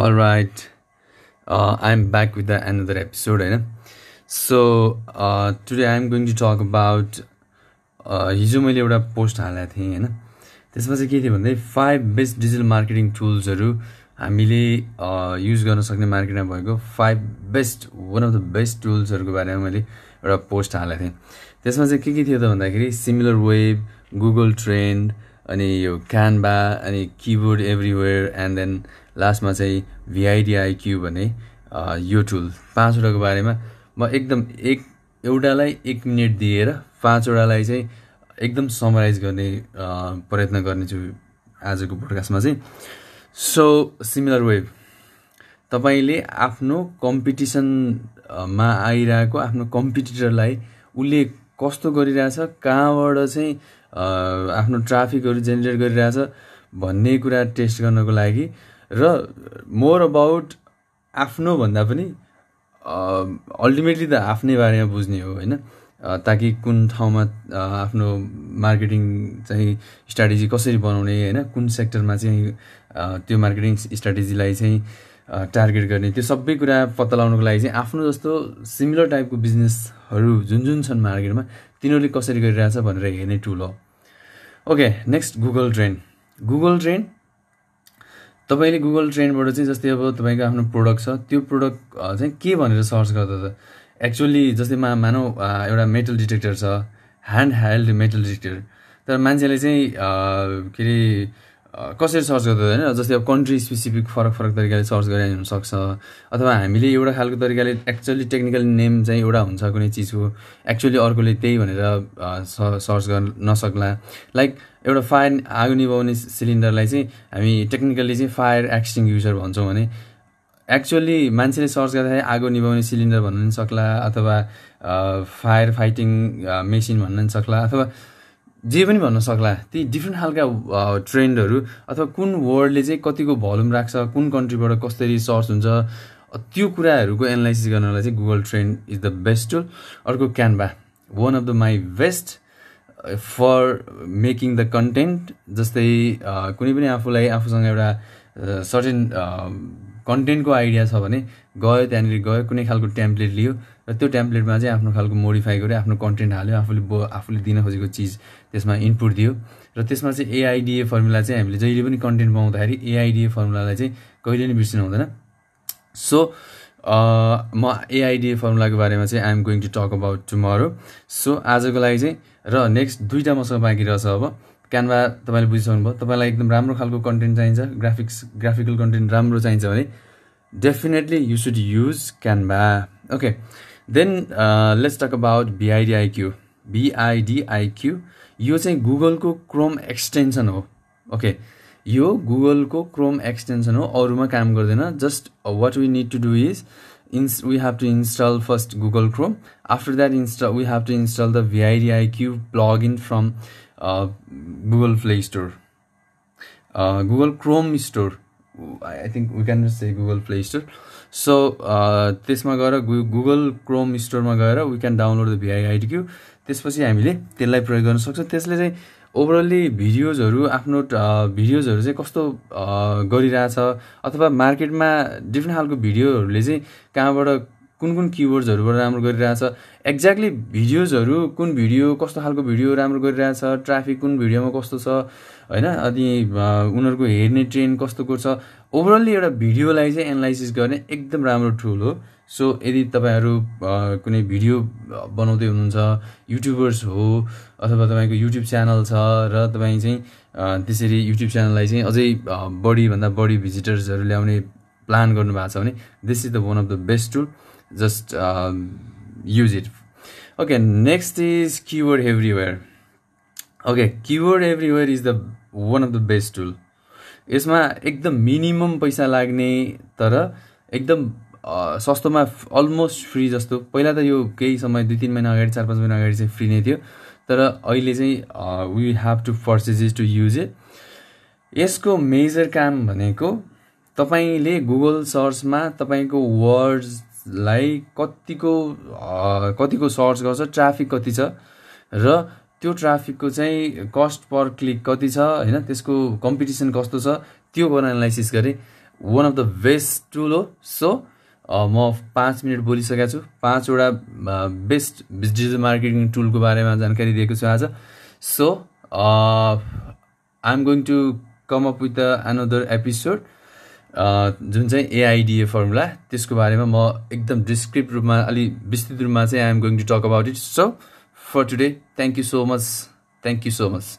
All right, uh, I'm back with the another episode होइन so today I am going to talk about हिजो मैले एउटा post हालेको थिएँ होइन? त्यसमा चाहिँ के थियो भन्दै फाइभ बेस्ट डिजिटल मार्केटिङ टुल्सहरू हामीले युज गर्न सक्ने मार्केटमा भएको five best one of the best टुल्सहरूको बारेमा मैले एउटा पोस्ट हालेको थिएँ। त्यसमा चाहिँ के के थियो त भन्दाखेरि सिमिलर वेब गुगल ट्रेन्ड अनि यो क्यानभा अनि किबोर्ड एभ्रिवेयर एन्ड देन लास्टमा चाहिँ भिआइडिआइक्यू भन्ने यो टुल पाँचवटाको बारेमा म एकदम एक एउटालाई एक मिनट दिएर पाँचवटालाई चाहिँ एकदम समराइज गर्ने प्रयत्न गर्नेछु आजको पोडकास्टमा चाहिँ। सो सिमिलर वेब तपाईँले आफ्नो कम्पिटिसनमा आइरहेको आफ्नो कम्पिटिटरलाई उसले कस्तो गरिरहेछ कहाँबाट चाहिँ आफ्नो ट्राफिकहरू जेनेरेट गरिरहेछ भन्ने कुरा टेस्ट गर्नको लागि र मोर अबाउट आफ्नो भन्दा पनि अल्टिमेटली त आफ्नै बारेमा बुझ्ने हो होइन? ताकि कुन ठाउँमा आफ्नो मार्केटिङ चाहिँ स्ट्राटेजी कसरी बनाउने होइन? कुन सेक्टरमा चाहिँ त्यो मार्केटिङ स्ट्राटेजीलाई चाहिँ टार्गेट गर्ने। त्यो सबै कुरा पत्ता लगाउनुको लागि चाहिँ आफ्नो जस्तो सिमिलर टाइपको बिजनेसहरू जुन जुन छन् मार्केटमा तिनीहरूले कसरी गरिरहेछ भनेर हेर्ने टुल हो। Okay next Google trend Google trend तपाईँले गुगल ट्रेन्डबाट चाहिँ जस्तै अब तपाईँको आफ्नो प्रोडक्ट छ त्यो प्रोडक्ट चाहिँ के भनेर सर्च गर्दा त एक्चुअली जस्तै मा मानौ एउटा मेटल डिटेक्टर छ ह्यान्ड हेल्ड मेटल डिटेक्टर तर मान्छेले चाहिँ के अरे कसरी सर्च गर्दा होइन जस्तै अब कन्ट्री स्पेसिफिक फरक फरक तरिकाले सर्च गरे हुनसक्छ। अथवा हामीले एउटा खालको तरिकाले एक्चुअली टेक्निकल नेम चाहिँ एउटा हुन्छ कुनै चिजको। एक्चुअली अर्कोले त्यही भनेर सर्च गर्न नसक्ला। लाइक एउटा फायर आगो निभाउने सिलिन्डरलाई चाहिँ हामी टेक्निकल्ली चाहिँ फायर एक्सटिङ युजर भन्छौँ भने एक्चुअली मान्छेले सर्च गर्दाखेरि आगो निभाउने सिलिन्डर भन्नु पनि सक्ला अथवा फायर फाइटिङ मेसिन भन्न पनि सक्ला अथवा जे पनि भन्न सक्ला ती डिफ्रेन्ट खालका ट्रेन्डहरू अथवा कुन वर्डले चाहिँ कतिको भल्युम राख्छ कुन कन्ट्रीबाट कसरी सर्च हुन्छ त्यो कुराहरूको एनालाइसिस गर्नलाई चाहिँ Google trend is the best tool अर्को Canva one of the my best for making the content जस्तै कुनै पनि आफूलाई आफूसँग एउटा सर्टेन कन्टेन्टको आइडिया छ भने गयो त्यहाँनिर गयो कुनै खालको टेम्प्लेट लियो र त्यो टेम्प्लेटमा चाहिँ आफ्नो खालको मोडिफाई गर्यो आफूले कन्टेन्ट हाल्यो आफूले बो आफूले दिन खोजेको चिज त्यसमा इनपुट दियो र त्यसमा चाहिँ एआइडिए फर्मुला चाहिँ हामीले जहिले पनि कन्टेन्ट पाउँदाखेरि एआइडिए फर्मुलालाई चाहिँ कहिले पनि बिर्सिनु हुँदैन। सो म एआइडिए फर्मुलाको बारेमा चाहिँ I'm going to talk about tomorrow so आजको लागि चाहिँ र नेक्स्ट दुईवटा मसँग बाँकी रहेछ अब। क्यानभा तपाईँले बुझिसक्नु भयो तपाईँलाई एकदम राम्रो खालको कन्टेन्ट चाहिन्छ ग्राफिक्स ग्राफिकल कन्टेन्ट राम्रो चाहिन्छ भने definitely you should use Canva okay then let's talk about VidIQ VidIQ यो चाहिँ गुगलको क्रोम एक्सटेन्सन हो। ओके यो गुगलको क्रोम एक्सटेन्सन हो अरूमा काम गर्दैन। Just what we need to do is ins we have to install first google chrome after that install we have to install the vidiq plugin from uh, google play store uh, google chrome store i think we can just say google play store so त्यसमा गएर Google Chrome स्टोरमा गएर we can download the VidIQ त्यसपछि हामीले त्यसलाई प्रयोग गर्न सक्छौँ त्यसले ओभरअल्ली भिडियोजहरू आफ्नो भिडियोजहरू चाहिँ कस्तो गरिरहेछ? अथवा मार्केटमा डिफ्रेन्ट खालको भिडियोहरूले चाहिँ कहाँबाट कुन कुन किवर्ड्सहरूबाट राम्रो गरिरहेछ एक्ज्याक्टली भिडियोजहरू कुन भिडियो कस्तो खालको भिडियो राम्रो गरिरहेछ ट्राफिक कुन भिडियोमा कस्तो छ होइन अनि उनीहरूको हेर्ने ट्रेन्ड कस्तोको छ ओभरअल्ली एउटा भिडियोलाई चाहिँ एनालाइसिस गर्ने एकदम राम्रो टुल हो। सो यदि तपाईँहरू कुनै भिडियो बनाउँदै हुनुहुन्छ युट्युबर्स हो अथवा तपाईँको युट्युब च्यानल छ र तपाईँ चाहिँ त्यसरी युट्युब च्यानललाई चाहिँ अझै बढीभन्दा बढी भिजिटर्सहरू ल्याउने प्लान गर्नुभएको छ भने this is the one of the best tool just use it okay next is keyword everywhere okay keyword everywhere is the one of the best tool यसमा एकदम मिनिमम पैसा लाग्ने तर एकदम सस्तोमा अलमोस्ट फ्री जस्तो। पहिला त यो केही समय दुई तिन महिना अगाडि चार पाँच महिना अगाडि चाहिँ फ्री नै थियो। तर अहिले चाहिँ we have to purchase to use it यसको मेजर काम भनेको तपाईँले गुगल सर्चमा तपाईँको वर्ड्सलाई कतिको कतिको सर्च गर्छ ट्राफिक कति छ। र त्यो ट्राफिकको चाहिँ कस्ट पर क्लिक कति छ होइन त्यसको कम्पिटिसन कस्तो छ त्यो गर्न एनालाइसिस गरेँ। One of the best tool हो। सो म पाँच मिनट बोलिसकेको छु। पाँचवटा बेस्ट डिजिटल मार्केटिङ टुलको बारेमा जानकारी दिएको छु आज। So I am going to come up with the another episode जुन चाहिँ एआइडिए फर्मुला त्यसको बारेमा म एकदम डिस्क्रिप्ट रूपमा अलिक विस्तृत रूपमा चाहिँ I am going to talk about it so for today thank you so much thank you so much